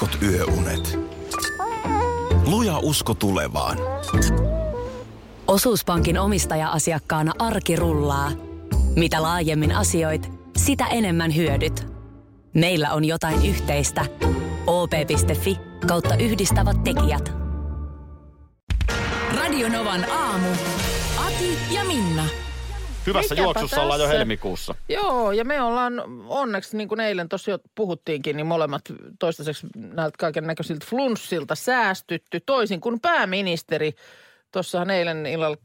heikot yöunet. Luja usko tulevaan. Osuuspankin omistaja-asiakkaana arki rullaa. Mitä laajemmin asioit, sitä enemmän hyödyt. Meillä on jotain yhteistä. op.fi kautta yhdistävät tekijät. Radionovan aamu. Ati ja Minna. Hyvässä Mikäpä juoksussa ollaan jo tässä. helmikuussa. Joo, ja me ollaan onneksi, niin kuin eilen tuossa jo puhuttiinkin, niin molemmat toistaiseksi näiltä kaiken näköisiltä flunssilta säästytty. Toisin kuin pääministeri. Tuossahan eilen illalla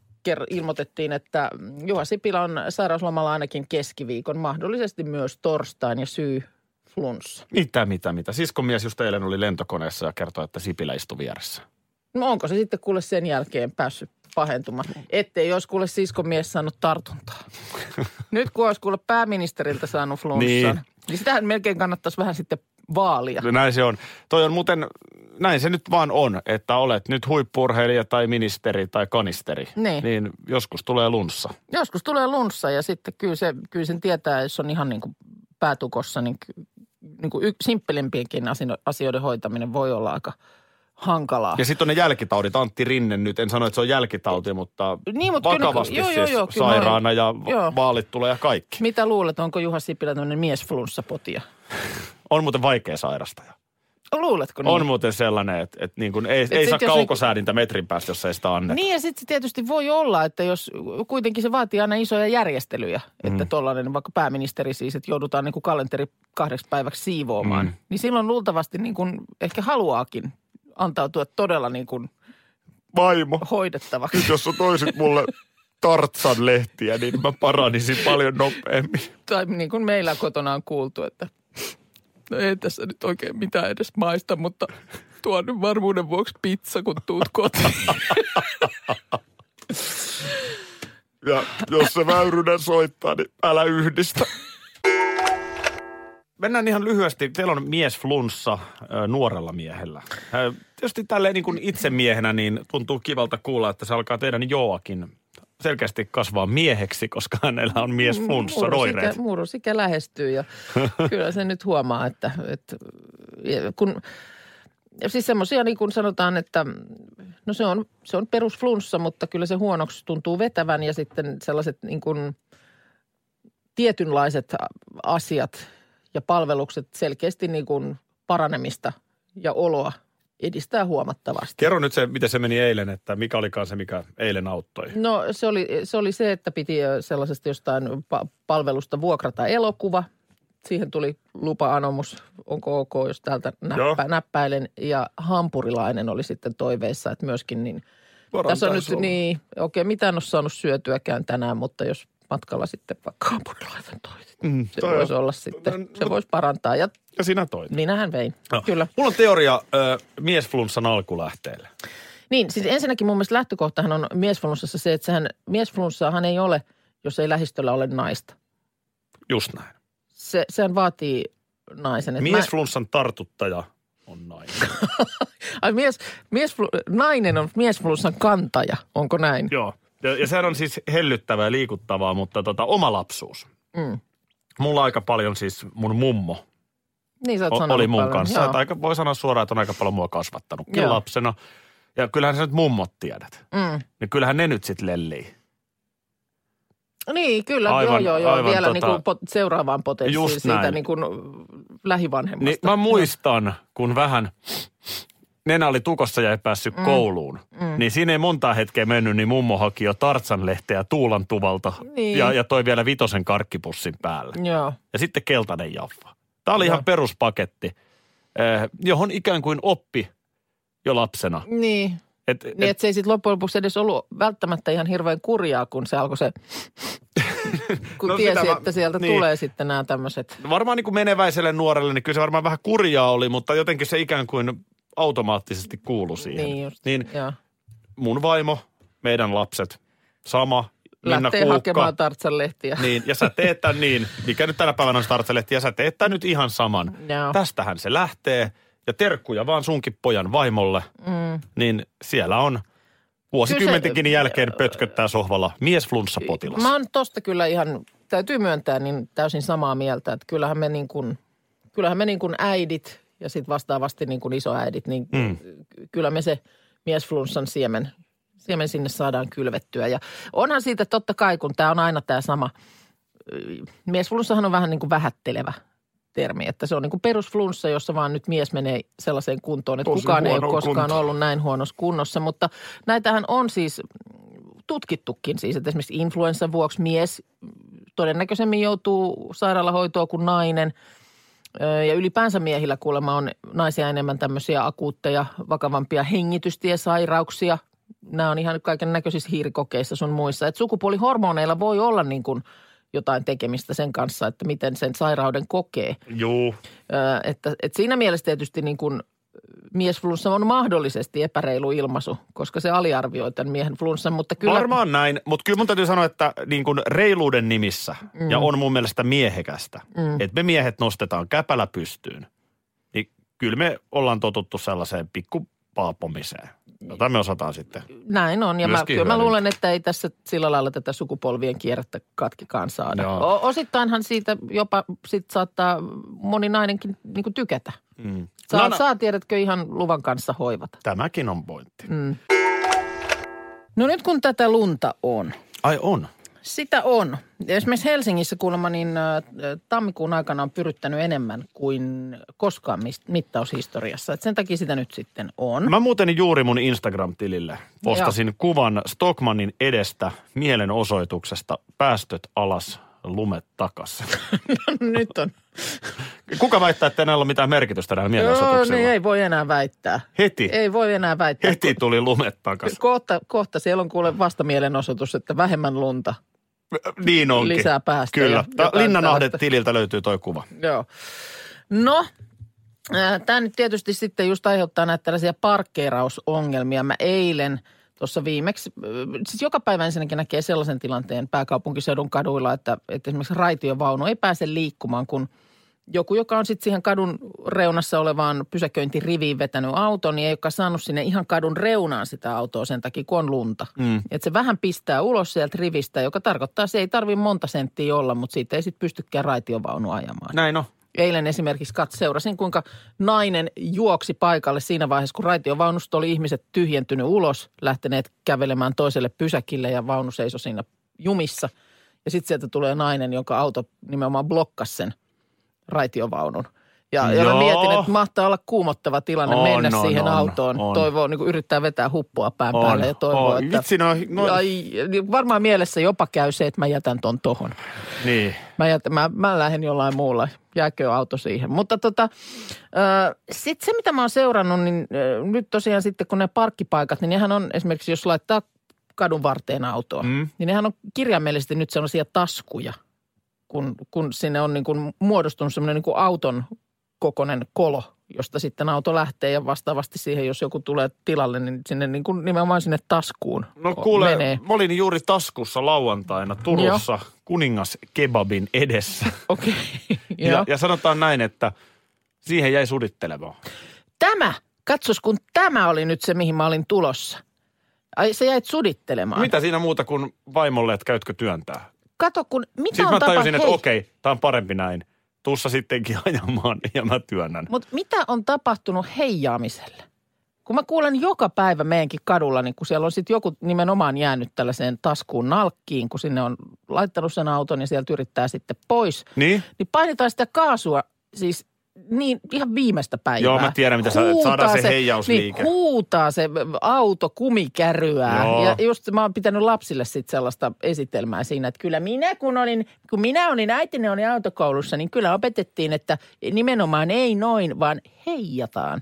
ilmoitettiin, että Juha Sipilä on sairauslomalla ainakin keskiviikon, mahdollisesti myös torstain ja syy flunssa. Mitä, mitä, mitä. Siskomies just eilen oli lentokoneessa ja kertoi, että Sipilä istui vieressä. No onko se sitten kuule sen jälkeen päässyt pahentumaan? Ettei olisi kuule siskomies saanut tartuntaa. Nyt kun olisi kuule pääministeriltä saanut flunssan, Niin. niin, sitähän melkein kannattaisi vähän sitten vaalia. Näin se on. Toi on muuten, näin se nyt vaan on, että olet nyt huippurheilija tai ministeri tai kanisteri. Niin. Niin joskus tulee lunssa. Joskus tulee lunssa ja sitten kyllä, se, kyllä sen tietää, jos on ihan niin kuin päätukossa, niin, niin kuin y- simppelimpienkin asioiden hoitaminen voi olla aika hankalaa. Ja sitten on ne jälkitaudit. Antti Rinne nyt, en sano, että se on jälkitauti, mutta, Niin, mutta kyllä- vakavasti joo, joo, siis joo, kyllä sairaana ja joo. vaalit tulee ja kaikki. Mitä luulet, onko Juha Sipilä tämmöinen miesflunssapotia? On muuten vaikea sairastaja. Luuletko niin? On muuten sellainen, että, että niin kuin ei, ei sit saa kaukosäädintä metrin päästä, jos ei sitä anneta. Niin ja sitten se tietysti voi olla, että jos kuitenkin se vaatii aina isoja järjestelyjä, että tollainen vaikka pääministeri siis, että joudutaan niin kuin kalenteri kahdeksi päiväksi siivoamaan, Mm. niin silloin luultavasti niin kuin ehkä haluaakin antautua todella niin kuin Vaimo, hoidettavaksi. nyt jos sä toisit mulle Tartsan lehtiä, niin mä paranisin paljon nopeammin. Tai niin kuin meillä kotona on kuultu, että no ei tässä nyt oikein mitään edes maista, mutta tuo nyt varmuuden vuoksi pizza, kun tuut kotiin. Ja jos se Väyrynen soittaa, niin älä yhdistä. Mennään ihan lyhyesti. Teillä on mies flunssa nuorella miehellä. Tietysti tälleen niin kuin itse miehenä niin tuntuu kivalta kuulla, että se alkaa teidän Joakin selkeästi kasvaa mieheksi, koska hänellä on mies flunssa oireet. Murrosikä lähestyy ja kyllä se nyt huomaa, että, että kun siis semmoisia niin kuin sanotaan, että no se on, se on perusflunssa, mutta kyllä se huonoksi tuntuu vetävän ja sitten sellaiset niin kuin tietynlaiset asiat ja palvelukset selkeästi niin kuin paranemista ja oloa edistää huomattavasti. Kerro nyt se, miten se meni eilen, että mikä olikaan se, mikä eilen auttoi. No se oli, se oli se, että piti sellaisesta jostain pa- palvelusta vuokrata elokuva. Siihen tuli lupa-anomus, onko ok, jos täältä näppä, näppäilen. Ja hampurilainen oli sitten toiveissa, että myöskin niin. Tässä on nyt niin, okei, mitään ole saanut syötyäkään tänään, mutta jos matkalla sitten vaikka hampurilaisen toisit, Mm, se toi voisi on- olla sitten, no, se voisi parantaa. Ja Ja sinä toit. minähän vein, No. kyllä. Mulla on teoria ö, miesflunssan alkulähteelle. Niin, siis ensinnäkin mun mielestä lähtökohtahan on miesflunssassa se, että sehän, miesflunssaahan ei ole, jos ei lähistöllä ole naista. Just näin. Se, sehän vaatii naisen. Miesflunssan tartuttaja on nainen. Mä, ai mies, mies, nainen on miesflunssan kantaja, onko näin? Joo. Ja, ja sehän on siis hellyttävää ja liikuttavaa, mutta tota, oma lapsuus. Mm. Mulla aika paljon siis mun mummo Niin sä oot o- oli mun paljon. kanssa. Että aika, voi sanoa suoraan, että on aika paljon mua kasvattanutkin Joo. lapsena. Ja kyllähän sä nyt mummot tiedät. Mm. Niin kyllähän ne nyt sit lellii. Niin, kyllä, Aivan- joo, joo, joo. aivan Vielä tota- niin kuin pot, seuraavaan potenssiin siitä näin. niin kuin lähivanhemmasta. Niin mä muistan, kun vähän nenä oli tukossa ja ei päässyt mm. kouluun. Mm. Niin siinä ei montaa hetkeä mennyt, niin mummo haki jo Tartsan-lehteä Tuulan tuvalta Niin. ja, ja toi vielä vitosen karkkipussin päälle. Joo, Ja sitten keltainen jaffa. Tämä oli Joo. ihan peruspaketti, eh, johon ikään kuin oppi jo lapsena. niin. Et, Niin, että se ei sitten loppujen lopuksi edes ollut välttämättä ihan hirveän kurjaa, kun se alkoi se, kun No tiesi, mä- että sieltä niin. tulee sitten nämä tämmöiset. varmaan niin kuin meneväiselle nuorelle, niin kyllä se varmaan vähän kurjaa oli, mutta jotenkin se ikään kuin automaattisesti kuulu siihen. Niin just, niin joo. mun vaimo, meidän lapset, sama, Minna Lähtee Kuukka. hakemaan Tartsan lehtiä. Niin, ja sä teet tämän niin, mikä nyt tänä päivänä on Startselehti, ja sä teet tämän nyt ihan saman. Joo. Tästähän se lähtee, ja terkkuja vaan sunkin pojan vaimolle, Mm. niin siellä on vuosikymmentenkin Kyllä se- jälkeen pötköttää sohvalla miesflunssapotilas. Mä oon tosta kyllä ihan, täytyy myöntää, niin täysin samaa mieltä, että kyllähän me niin kuin, kyllähän me niin kuin äidit ja sitten vastaavasti niin kuin isoäidit, niin mm. kyllä me se miesflunssan siemen, siemen sinne saadaan kylvettyä. Ja onhan siitä totta kai, kun tämä on aina tämä sama, miesflunssahan on vähän niin kuin vähättelevä termi, että se on niin kuin perusflunssa, jossa vaan nyt mies menee sellaiseen kuntoon, että Tosi kukaan ei ole koskaan kuntoon. ollut näin huonossa kunnossa, mutta näitähän on siis tutkittukin siis, että esimerkiksi influenssan vuoksi mies todennäköisemmin joutuu sairaalahoitoon kuin nainen. Ja ylipäänsä miehillä kuulemma on naisia enemmän tämmöisiä akuutteja, vakavampia hengitystiesairauksia. Nämä on ihan kaiken näköisissä hiirikokeissa sun muissa. Että sukupuolihormoneilla voi olla niin kuin jotain tekemistä sen kanssa, että miten sen sairauden kokee. Ö, Että, että siinä mielessä tietysti niin kuin miesflunssa on mahdollisesti epäreilu ilmaisu, koska se aliarvioi tämän miehen flunssan, mutta kyllä... Varmaan näin, mutta kyllä mun täytyy sanoa, että niin kuin reiluuden nimissä, mm. ja on mun mielestä miehekästä, mm. että me miehet nostetaan käpälä pystyyn, niin kyllä me ollaan totuttu sellaiseen pikku paapomiseen, jota me osataan sitten. Näin on, ja mä, kyllä mä luulen, että ei tässä sillä lailla tätä sukupolvien kierrettä katkikaan saada. Joo. O- osittainhan siitä jopa sit saattaa moni nainenkin niin tykätä. Mm. Saa, No, no. saa, tiedätkö, ihan luvan kanssa hoivata. Tämäkin on pointti. Mm. No nyt kun tätä lunta on, Ai on. Sitä on. Esimerkiksi Helsingissä kuulemma niin tammikuun aikana on pyryttänyt enemmän kuin koskaan mittaushistoriassa. Et sen takia sitä nyt sitten on. Mä muuten juuri mun Instagram-tilille postasin kuvan Stockmannin edestä mielenosoituksesta päästöt alas, lumet takas. nyt on. Kuka väittää, että ei näillä ole mitään merkitystä näillä Joo, mielenosoituksilla? niin ei voi enää väittää. Heti, Ei voi enää väittää. heti tuli lumet takas. Kohta, kohta siellä on kuule vasta mielenosoitus, että vähemmän lunta. Niin onkin. Lisää päästöjä. Kyllä. Linnanahden tililtä löytyy toi kuva. Joo. No, tämä nyt tietysti sitten just aiheuttaa näitä tällaisia parkkeerausongelmia. Mä eilen tuossa viimeksi, siis joka päivä ensinnäkin näkee sellaisen tilanteen pääkaupunkiseudun kaduilla, että, että esimerkiksi raitiovaunu ei pääse liikkumaan, kun joku, joka on sitten siihen kadun reunassa olevaan pysäköintiriviin vetänyt auton, niin ei olekaan saanut sinne ihan kadun reunaan sitä autoa sen takia, kun on lunta. Mm. Että se vähän pistää ulos sieltä rivistä, joka tarkoittaa, että se ei tarvi monta senttiä olla, mutta siitä ei sitten pystykään raitiovaunu ajamaan. Näin on. Eilen esimerkiksi kat seurasin, kuinka nainen juoksi paikalle siinä vaiheessa, kun raitiovaunusta oli ihmiset tyhjentynyt ulos, lähteneet kävelemään toiselle pysäkille ja vaunu seisoi siinä jumissa. Ja sitten sieltä tulee nainen, jonka auto nimenomaan blokkasi sen raitiovaunun. Ja, ja mä mietin, että mahtaa olla kuumottava tilanne On, mennä on, siihen on, autoon. on. Toivoo, niin yrittää vetää huppua pään On, päälle ja toivoo, on. että... Vitsi, no, no- Ai, niin varmaan mielessä jopa käy se, että mä jätän ton tohon. Niin. Mä, jät, mä, mä lähden jollain muulla, jääkö auto siihen. Mutta tota, sitten se, mitä mä oon seurannut, niin ö, nyt tosiaan sitten kun ne parkkipaikat, niin nehän on esimerkiksi, jos laittaa kadun varteen autoa, mm. niin nehän on kirjaimellisesti nyt sellaisia taskuja, kun, kun sinne on niin kuin muodostunut semmoinen niin kuin auton kokonen kolo, josta sitten auto lähtee ja vastaavasti siihen, jos joku tulee tilalle, niin sinne niin kuin nimenomaan sinne taskuun No kuule, menee. mä olin juuri taskussa lauantaina Turussa kuningas kebabin edessä. Okei, ja, joo. ja sanotaan näin, että siihen jäi sudittelemaan. Tämä, katsos kun tämä oli nyt se, mihin mä olin tulossa. Ai sä jäit sudittelemaan. Mitä siinä muuta kuin vaimolle, että käytkö työntää? Kato kun, mitä Sitten on mä tajusin, tapahtunut, että okei, tämä on parempi näin. Tuussa sittenkin ajamaan ja mä työnnän. mutta mitä on tapahtunut heijaamiselle? Kun mä kuulen joka päivä meidänkin kadulla, niin kun siellä on sitten joku nimenomaan jäänyt tällaiseen taskuun nalkkiin, kun sinne on laittanut sen auton ja sieltä yrittää sitten pois, Niin? niin painetaan sitä kaasua siis niin ihan viimeistä päivää. Joo, mä tiedän, mitä sä- että saadaan se heijausliike. Niin, huutaa se auto kumikärryää. Joo. Ja just mä oon pitänyt lapsille sitten sellaista esitelmää siinä, että kyllä minä kun olin, kun minä olin äitini oli autokoulussa, niin kyllä opetettiin, että nimenomaan ei noin, vaan heijataan.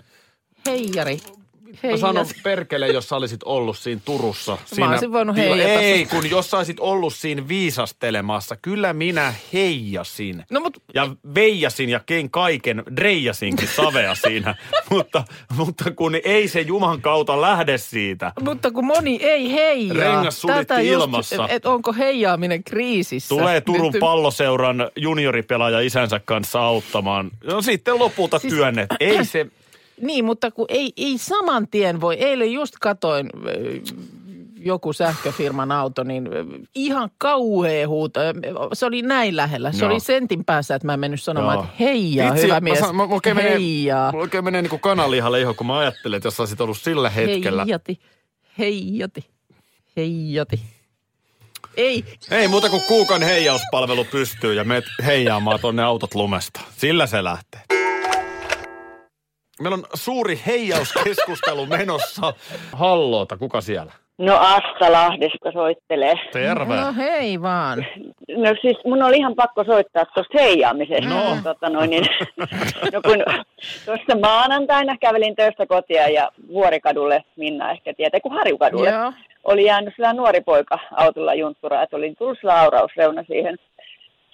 Heijari. Mä sanon perkele, jos sä olisit ollut siinä Turussa. Siinä olisin voinut heijata Ei, kun jos sä olisit ollut siinä viisastelemassa, kyllä minä heijasin. No mut Ja veijasin ja kein kaiken, dreijasinkin savea siinä. mutta, mutta kun ei se Juman kautta lähde siitä. Mutta kun moni ei heijaa. Rengas sulitti Tätä just, ilmassa. Et onko heijaaminen kriisissä? Tulee Turun Nyt- palloseuran junioripelaaja isänsä kanssa auttamaan. No sitten lopulta Siis- työnnet. Ei se, Niin, mutta kun ei, ei saman tien voi. Eilen just katoin, joku sähköfirman auto, niin ihan kauhea huuto. Se oli näin lähellä. Se Joo. oli sentin päässä, että mä en mennyt sanomaan, Joo. että heijaa, Vitsi, hyvä mä mies. Mä, mulla oikein menee, heijaa. mulla oikein menee niin kananlihalle iho, kun mä ajattelen, että jos olisit ollut sillä hetkellä. Heijati, heijati, heijati. Ei, Ei muuta kuin kuukan heijauspalvelu pystyy ja meet heijaamaan tonne autot lumesta. Sillä se lähtee. Meillä on suuri heijauskeskustelu menossa. Halloota, kuka siellä? No Asta Lahdesta soittelee. Terve. no hei vaan. No siis mun oli ihan pakko soittaa tuosta heijaamisesta. No. Tota noin, niin, no kun tuossa maanantaina kävelin töistä kotia ja Vuorikadulle, Minna ehkä tietää, kun Harjukadulle. Joo. Oli jäänyt sillä nuori poika autolla junttura, että oli tullut aurausreuna siihen,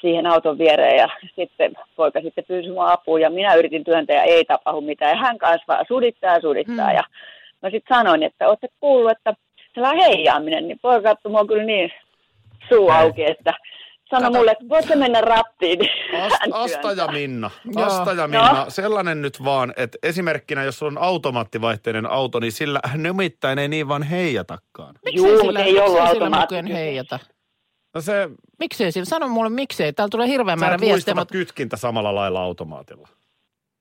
siihen auton viereen ja sitten poika sitten pyysi mua apua ja minä yritin työntää ja ei tapahdu mitään. Ja hän kanssa vaan sudittaa ja sudittaa Hmm. ja mä sitten sanoin, että olette kuullut, että sellainen heijaaminen, niin poika katsoi mua kyllä niin suu auki, että sanoi Kato. mulle, että voitko mennä rattiin. Ast, hän Asta ja työntää. Minna. Joo. Asta ja Minna. Sellainen nyt vaan, että esimerkkinä jos sulla on automaattivaihteinen auto, niin sillä nimittäin ei niin vaan heijatakaan. Miksei Juu, sillä, ei ollut mukaan heijata? No se, Miksei sillä? Sano mulle miksei. Täällä tulee hirveä sä määrä viestejä, muistava mutta, kytkintä samalla lailla automaatilla.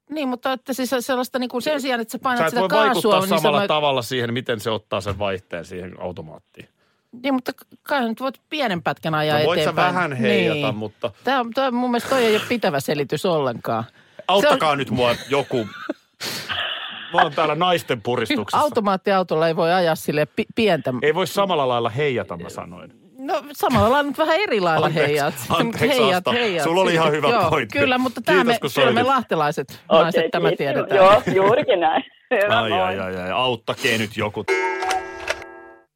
niin, mutta että siis sellaista niin kuin sen sijaan, että sä Sä painat et sitä voi kaasua, vaikuttaa niin samalla sä, tavalla siihen, miten se ottaa sen vaihteen siihen automaattiin. niin, mutta kai nyt voit pienen pätkän ajaa No voit sä eteenpäin. vähän heijata, niin. mutta Tämä, on- tämä, on- mun mielestä toi ei ole pitävä selitys ollenkaan. auttakaa nyt mua joku. Mä oon täällä naisten puristuksessa. Automaattiautolla ei voi ajaa sille pi- pientä. Ei voi samalla lailla heijata, mä sanoin. No samalla lailla nyt vähän eri lailla Anteeksi, heijat. anteeksi, Asta. Sulla oli ihan hyvä Joo, pointti. Kyllä, mutta tämä me, kyllä me lahtelaiset Okei, naiset tämä kiitos. tiedetään. Joo, juurikin näin. Hyvä, Ai, ai, ai, ai, auttakee nyt joku.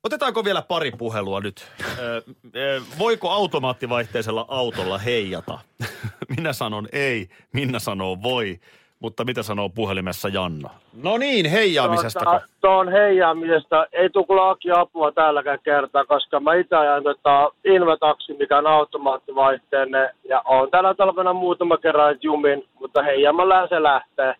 Otetaanko vielä pari puhelua nyt? Ö, ö, voiko automaattivaihteisella autolla heijata? Minä sanon ei, Minna sanoo voi, mutta mitä sanoo puhelimessa Janna? No niin, heijaamisesta. Tuota, tuon heijaamisesta ei tule kyllä Aki apua täälläkään kertaa, koska mä itse ajan tota Invetaksi, mikä on automaattivaihteinen. Ja on tällä talvena muutama kerran jumin, mutta heijaamalla se lähtee.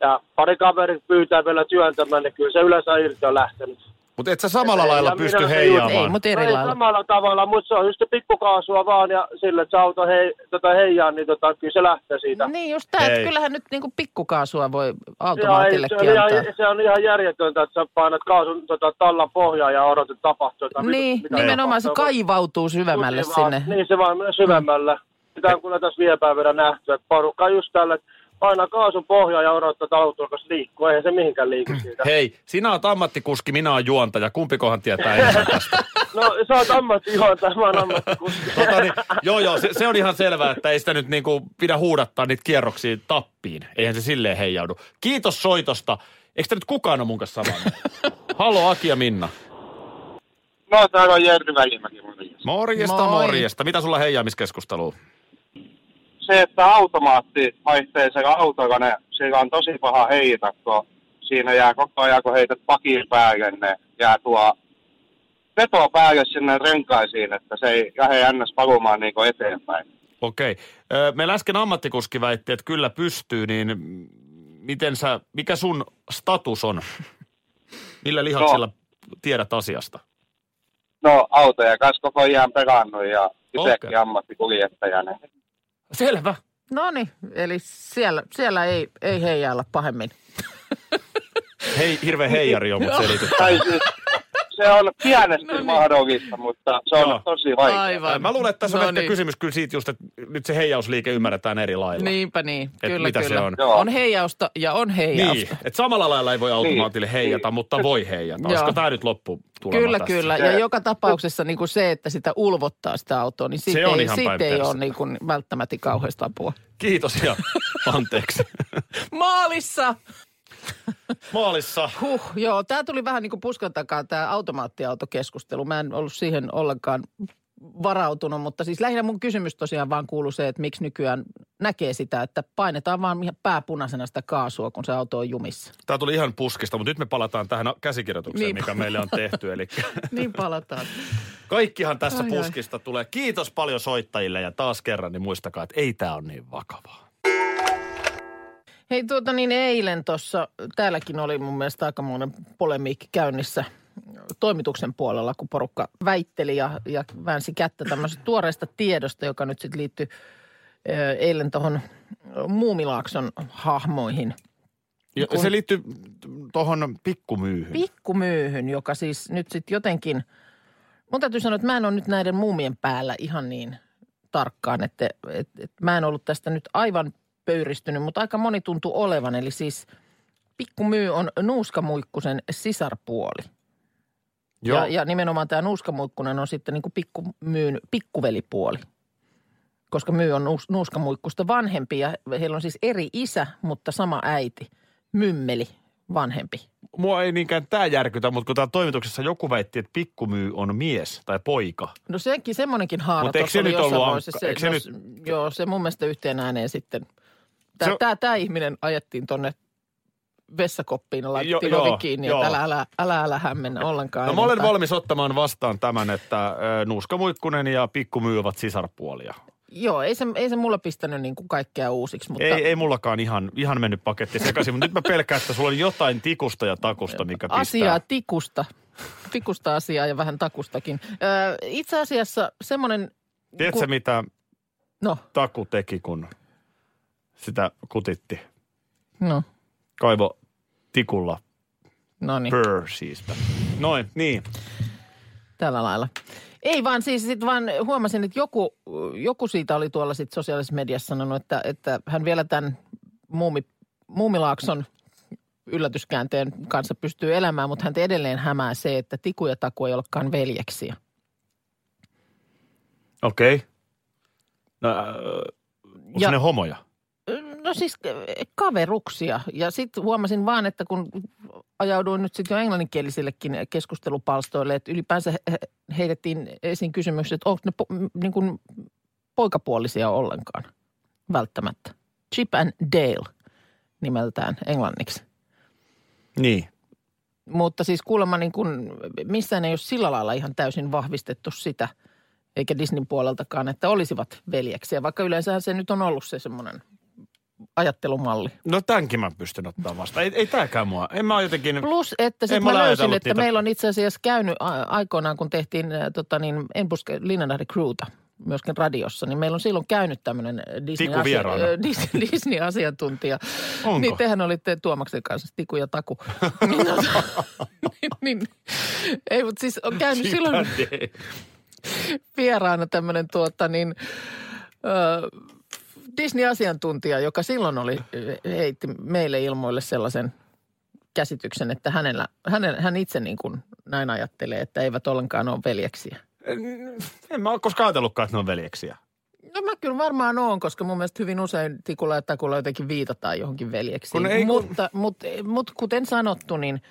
Ja pari kaverit pyytää vielä työntämään, niin kyllä se yleensä irti on lähtenyt. Mutta et sä samalla Ei, lailla ja pysty heijaamaan. Ei, mutta eri ei lailla. samalla tavalla, mutta se on just pikkukaasua vaan ja sillä, että se auto hei, tota heijaa, niin tota, kyllä se lähtee siitä. Niin just tämä, että kyllähän nyt niinku pikkukaasua voi ei, automaatillekin se, on antaa. ihan, se on ihan järjetöntä, että sä painat kaasun tota, tallan pohjaa ja odotat tapahtuu. Niin, Mitä nimenomaan se kaivautuu syvemmälle Niin vaan- sinne. Niin se vaan menee syvemmälle. Sitä on kyllä tässä viime päivänä nähty, että porukka just tällä, että painaa kaasun pohjaa ja odottaa, että auto alkaisi liikkua. Eihän se mihinkään liiku siitä. Hei, sinä oot ammattikuski, minä oon juontaja. Kumpikohan tietää enemmän tästä? No sä oot ammattijuontaja, mä oon ammattikuski. Tota, niin, joo, joo, se, se on ihan selvää, että ei sitä nyt niinku pidä huudattaa niitä kierroksia tappiin. Eihän se silleen heijaudu. Kiitos soitosta. Eikö tämä nyt kukaan ole mun kanssa samaa? Hallo Aki ja Minna. No, täällä on Jerry Välimäki. Morjesta, Moi. morjesta. Mitä sulla heijaamiskeskustelu? Se, että automaatti autolla, ne, sillä on tosi paha heitä, kun siinä jää koko ajan, kun heität pakin päälle, ne jää tuo veto päälle sinne renkaisiin, että se ei lähde ns. palumaan niin eteenpäin. Okei. Meillä äsken ammattikuski väitti, että kyllä pystyy, niin miten sä, mikä sun status on? Millä lihaksilla tiedät asiasta? No, autoja kanssa koko ajan pelannut ja itsekin Okei. ammattikuljettajana. Selvä. No niin, eli siellä, siellä ei, ei heijailla pahemmin. Hei, hirveä heijari on, mutta selityt. Se on pienesti No niin. mahdollista, mutta se on Joo. tosi vaikea. Aivan. Mä luulen, että tässä on No ehkä niin. kysymys kyllä siitä just, että nyt se heijausliike ymmärretään eri lailla. Niinpä niin, Et kyllä mitä se kyllä. on? Joo. on heijausta ja on heijausta. Niin, että samalla lailla ei voi automaatille Niin, heijata, niin. mutta voi heijata. Joo. Olisiko tämä nyt loppu Kyllä, tässä? kyllä. Ja joka tapauksessa niin kuin se, että sitä ulvottaa sitä autoa, niin siitä on ei, ihan siitä ei ole niin kuin välttämättä kauheasta apua. Kiitos ja anteeksi. Maalissa! Maalissa. Huh, joo, tämä tuli vähän niin kuin puskan takaa tämä automaattiautokeskustelu. Mä en ollut siihen ollenkaan varautunut, mutta siis lähinnä mun kysymys tosiaan vaan kuuluu se, että miksi nykyään näkee sitä, että painetaan vaan ihan pääpunaisena sitä kaasua, kun se auto on jumissa. Tämä tuli ihan puskista, mutta nyt me palataan tähän käsikirjoitukseen, Niin. mikä meille on tehty. Eli Niin palataan. kaikkihan tässä Ai, ai. puskista tulee. Kiitos paljon soittajille ja taas kerran, niin muistakaa, että ei tämä ole niin vakavaa. Hei tuota niin eilen tuossa, täälläkin oli mun mielestä aikamoinen polemiikki käynnissä toimituksen puolella, kun porukka väitteli ja, ja väänsi kättä tämmöisestä tuoreesta tiedosta, joka nyt sitten liittyi eilen tuohon Muumilaakson hahmoihin. Ja Kun- se liittyy tuohon pikkumyyhyn. Pikkumyyhyn, joka siis nyt sitten jotenkin, mun täytyy sanoa, että mä en ole nyt näiden muumien päällä ihan niin tarkkaan, että, että, että mä en ollut tästä nyt aivan pöyristynyt, mutta aika moni tuntuu olevan. Eli siis pikkumyy on nuuskamuikkusen sisarpuoli. Joo. Ja, ja nimenomaan tämä nuuskamuikkunen on sitten niin kuin pikkumyyn pikkuvelipuoli. Koska myy on nuus, nuuskamuikkusta vanhempi ja heillä on siis eri isä, mutta sama äiti. Mymmeli vanhempi. Mua ei niinkään tämä järkytä, mutta kun täällä toimituksessa joku väitti, että pikkumyy on mies tai poika. No senkin, semmoinenkin haara Mut eikö se nyt ollut eikö se no, nyt- Joo, se mun mielestä yhteen ääneen sitten. Se Tämä, on- tämä, tämä ihminen ajettiin tonne vessakoppiin ja laitettiin Jo- ovi kiinni, joo. että älä, älä, älä, älä hämmennä ollenkaan. No mä olen valmis ottamaan vastaan tämän, että ö, Nuuska Muikkunen ja Pikkumyy ovat sisarpuolia. Joo, ei se, ei se mulla pistänyt niin kuin kaikkea uusiksi, mutta... Ei, ei mullakaan ihan, ihan mennyt paketti sekaisin, mutta nyt mä pelkään, että sulla on jotain tikusta ja takusta, mikä pistää. Asiaa tikusta. Tikusta asiaa ja vähän takustakin. Ö, itse asiassa semmoinen... Tiedätkö, mitä No, Taku teki, kun sitä kutitti? no, Kaivo tikulla no niin. pörsiistä. Noin, niin. Tällä lailla. Ei vaan siis sit vaan huomasin, että joku, joku siitä oli tuolla sit sosiaalisessa mediassa sanonut, että, että hän vielä tämän muumi, Muumilaakson yllätyskäänteen kanssa pystyy elämään, mutta hän edelleen hämää se, että Tiku ja Taku ei olekaan veljeksiä. Okei. Okay. No, äh, onko Ja- ne homoja? No siis eh, kaveruksia. Ja sitten huomasin vaan, että kun ajauduin nyt sitten jo englanninkielisillekin keskustelupalstoille, että ylipäänsä he- he- heitettiin esiin kysymykset, että onko ne po, niin kuin poikapuolisia ollenkaan välttämättä. Chip and Dale nimeltään englanniksi. Niin. Mutta siis kuulemma niin kuin, missään ei ole sillä lailla ihan täysin vahvistettu sitä, eikä Disneyn puoleltakaan, että olisivat veljeksiä, vaikka yleensähän se nyt on ollut se semmoinen ajattelumalli. No tämänkin mä pystyn ottaa vastaan. Ei, ei tääkään mua. En mä jotenkin... Plus, että En sitten mä mä löysin, että niitä. meillä on itse asiassa käynyt aikoinaan, kun tehtiin tota niin, En puske Linnanahde Crewta myöskin radiossa, niin meillä on silloin käynyt tämmöinen Disney, äh, Disney, Disney-asiantuntija. Onko? Niin tehän olitte Tuomaksen kanssa, Tiku ja Taku. niin, tota, niin, niin, ei, mutta siis on käynyt silloin vieraana tämmöinen tuota niin, ö, Disney-asiantuntija, joka silloin oli, heitti meille ilmoille sellaisen käsityksen, että hänellä, hänen, hän itse niin kuin näin ajattelee, että eivät ollenkaan ole veljeksiä. En mä ole koskaan ajatellutkaan, että ne on veljeksiä. No mä kyllä varmaan oon, koska mun mielestä hyvin usein tikulla ja takulla jotenkin viitataan johonkin veljeksiin. Kun ei- kun- mutta, mutta, mutta kuten sanottu, niin...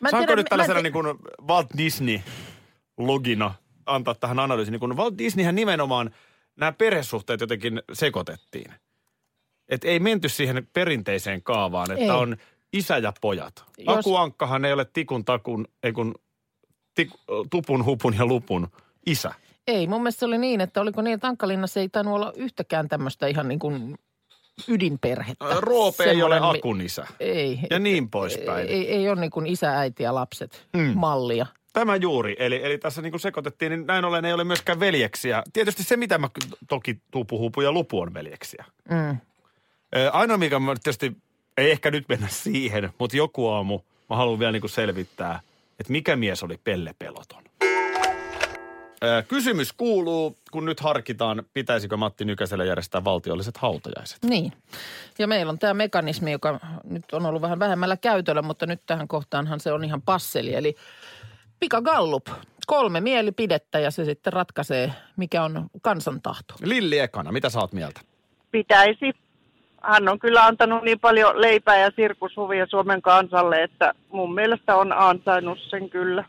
Mä en Saanko tiedä- nyt mä en tällaisena tiedä- niin kuin Walt Disney-logina antaa tähän analyysiin, niin kun Walt Disneyhän nimenomaan nämä perhesuhteet jotenkin sekoitettiin. Että ei menty siihen perinteiseen kaavaan, että Ei. on isä ja pojat. Jos- Aku Ankkahan ei ole tikun takun, ei kun tik, tupun, hupun ja lupun isä. Ei, mun mielestä se oli niin, että oliko niin, että Ankkalinnassa ei tainnut olla yhtäkään tämmöistä ihan niin kuin ydinperhettä. Roope ei ole akun isä. Ei. Ja niin poispäin. Ei, ei ole niin kuin isä, äiti ja lapset Mm. mallia. Tämä juuri. Eli, eli tässä niin kuin sekoitettiin, niin näin ollen ei ole myöskään veljeksiä. Tietysti se, mitä mä toki tupu, hupu ja lupu on veljeksiä. Mm. Ainoa, mikä mä tietysti, ei ehkä nyt mennä siihen, mutta joku aamu mä haluan vielä niin kuin selvittää, että mikä mies oli Pelle Peloton. Kysymys kuuluu, kun nyt harkitaan, pitäisikö Matti Nykäselle järjestää valtiolliset hautajaiset. Niin. Ja meillä on tämä mekanismi, joka nyt on ollut vähän vähemmällä käytöllä, mutta nyt tähän kohtaanhan se on ihan passeli. Eli pikagallup. Kolme mielipidettä ja se sitten ratkaisee, mikä on kansantahto. Lilli Ekana, mitä sä oot mieltä? pitäisi. Hän on kyllä antanut niin paljon leipää ja sirkushuvia Suomen kansalle, että mun mielestä on ansainnut sen kyllä.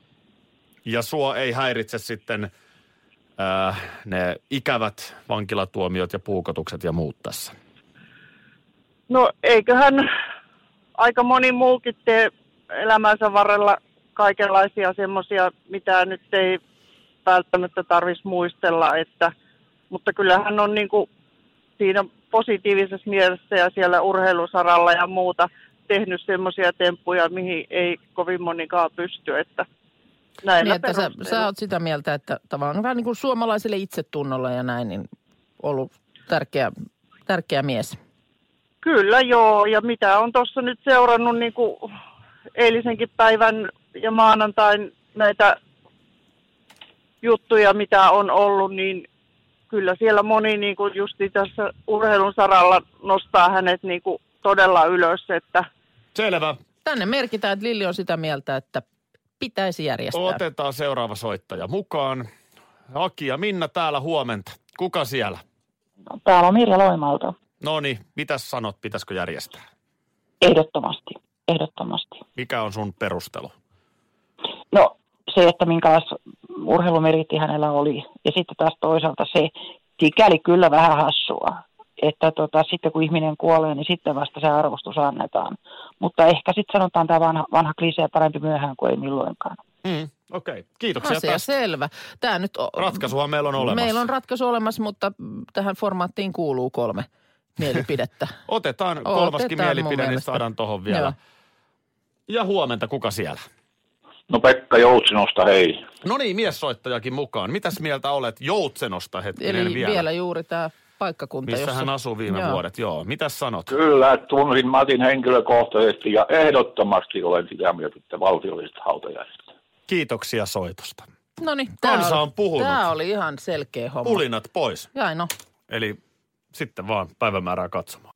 Ja sua ei häiritse sitten äh, ne ikävät vankilatuomiot ja puukotukset ja muut tässä. No eiköhän aika moni muukin tee elämänsä varrella kaikenlaisia semmoisia, mitä nyt ei välttämättä tarvitsisi muistella, että, mutta kyllähän on niin kuin siinä positiivisessa mielessä ja siellä urheilusaralla ja muuta tehnyt semmoisia temppuja, mihin ei kovin monikaan pysty, että näillä Niin, että sä, sä oot sitä mieltä, että tavallaan vähän niin kuin suomalaiselle itsetunnolla ja näin, niin ollut tärkeä, tärkeä mies. Kyllä joo, ja mitä on tuossa nyt seurannut niin kuin eilisenkin päivän ja maanantain näitä juttuja, mitä on ollut, niin kyllä siellä moni niin kuin justi tässä urheilun saralla nostaa hänet niin kuin todella ylös, että Selvä. Tänne merkitään, että Lilli on sitä mieltä, että pitäisi järjestää. Otetaan seuraava soittaja mukaan. Aki ja Minna täällä huomenta. Kuka siellä? Täällä on Mirja Loimalta. No niin, mitäs sanot, pitäisikö järjestää? Ehdottomasti. Ehdottomasti. Mikä on sun perustelu? Se, että minkälaista urheilumeritti hänellä oli. Ja sitten taas toisaalta se, sikäli kyllä vähän hassua, että tota, sitten kun ihminen kuolee, niin sitten vasta se arvostus annetaan. Mutta ehkä sitten sanotaan tämä vanha, vanha klisee parempi myöhään kuin ei milloinkaan. Mm, Okei, okay. kiitoksia Asia tästä. selvä. Tämä nyt o- Ratkaisuhan meillä on olemassa. Meillä on ratkaisu olemassa, mutta tähän formaattiin kuuluu kolme mielipidettä. Otetaan Otetaan kolmaskin mun mielipide, niin saadaan tuohon vielä. Joo. Ja huomenta, kuka siellä? No Pekka Joutsinosta, hei. No niin, miessoittajakin mukaan. Mitäs mieltä olet Joutsenosta hetkinen Eli vielä? vielä, juuri tämä paikkakunta, Missä jossa... hän asuu viime Joo. vuodet, joo. Mitäs sanot? Kyllä, tunsin Matin henkilökohtaisesti ja ehdottomasti olen sitä mieltä, että valtiolliset hautajaiset. Kiitoksia soitosta. No niin, Kansa on puhunut. Tämä oli ihan selkeä homma. Pulinat pois. Jäi no. Eli sitten vaan päivämäärää katsomaan.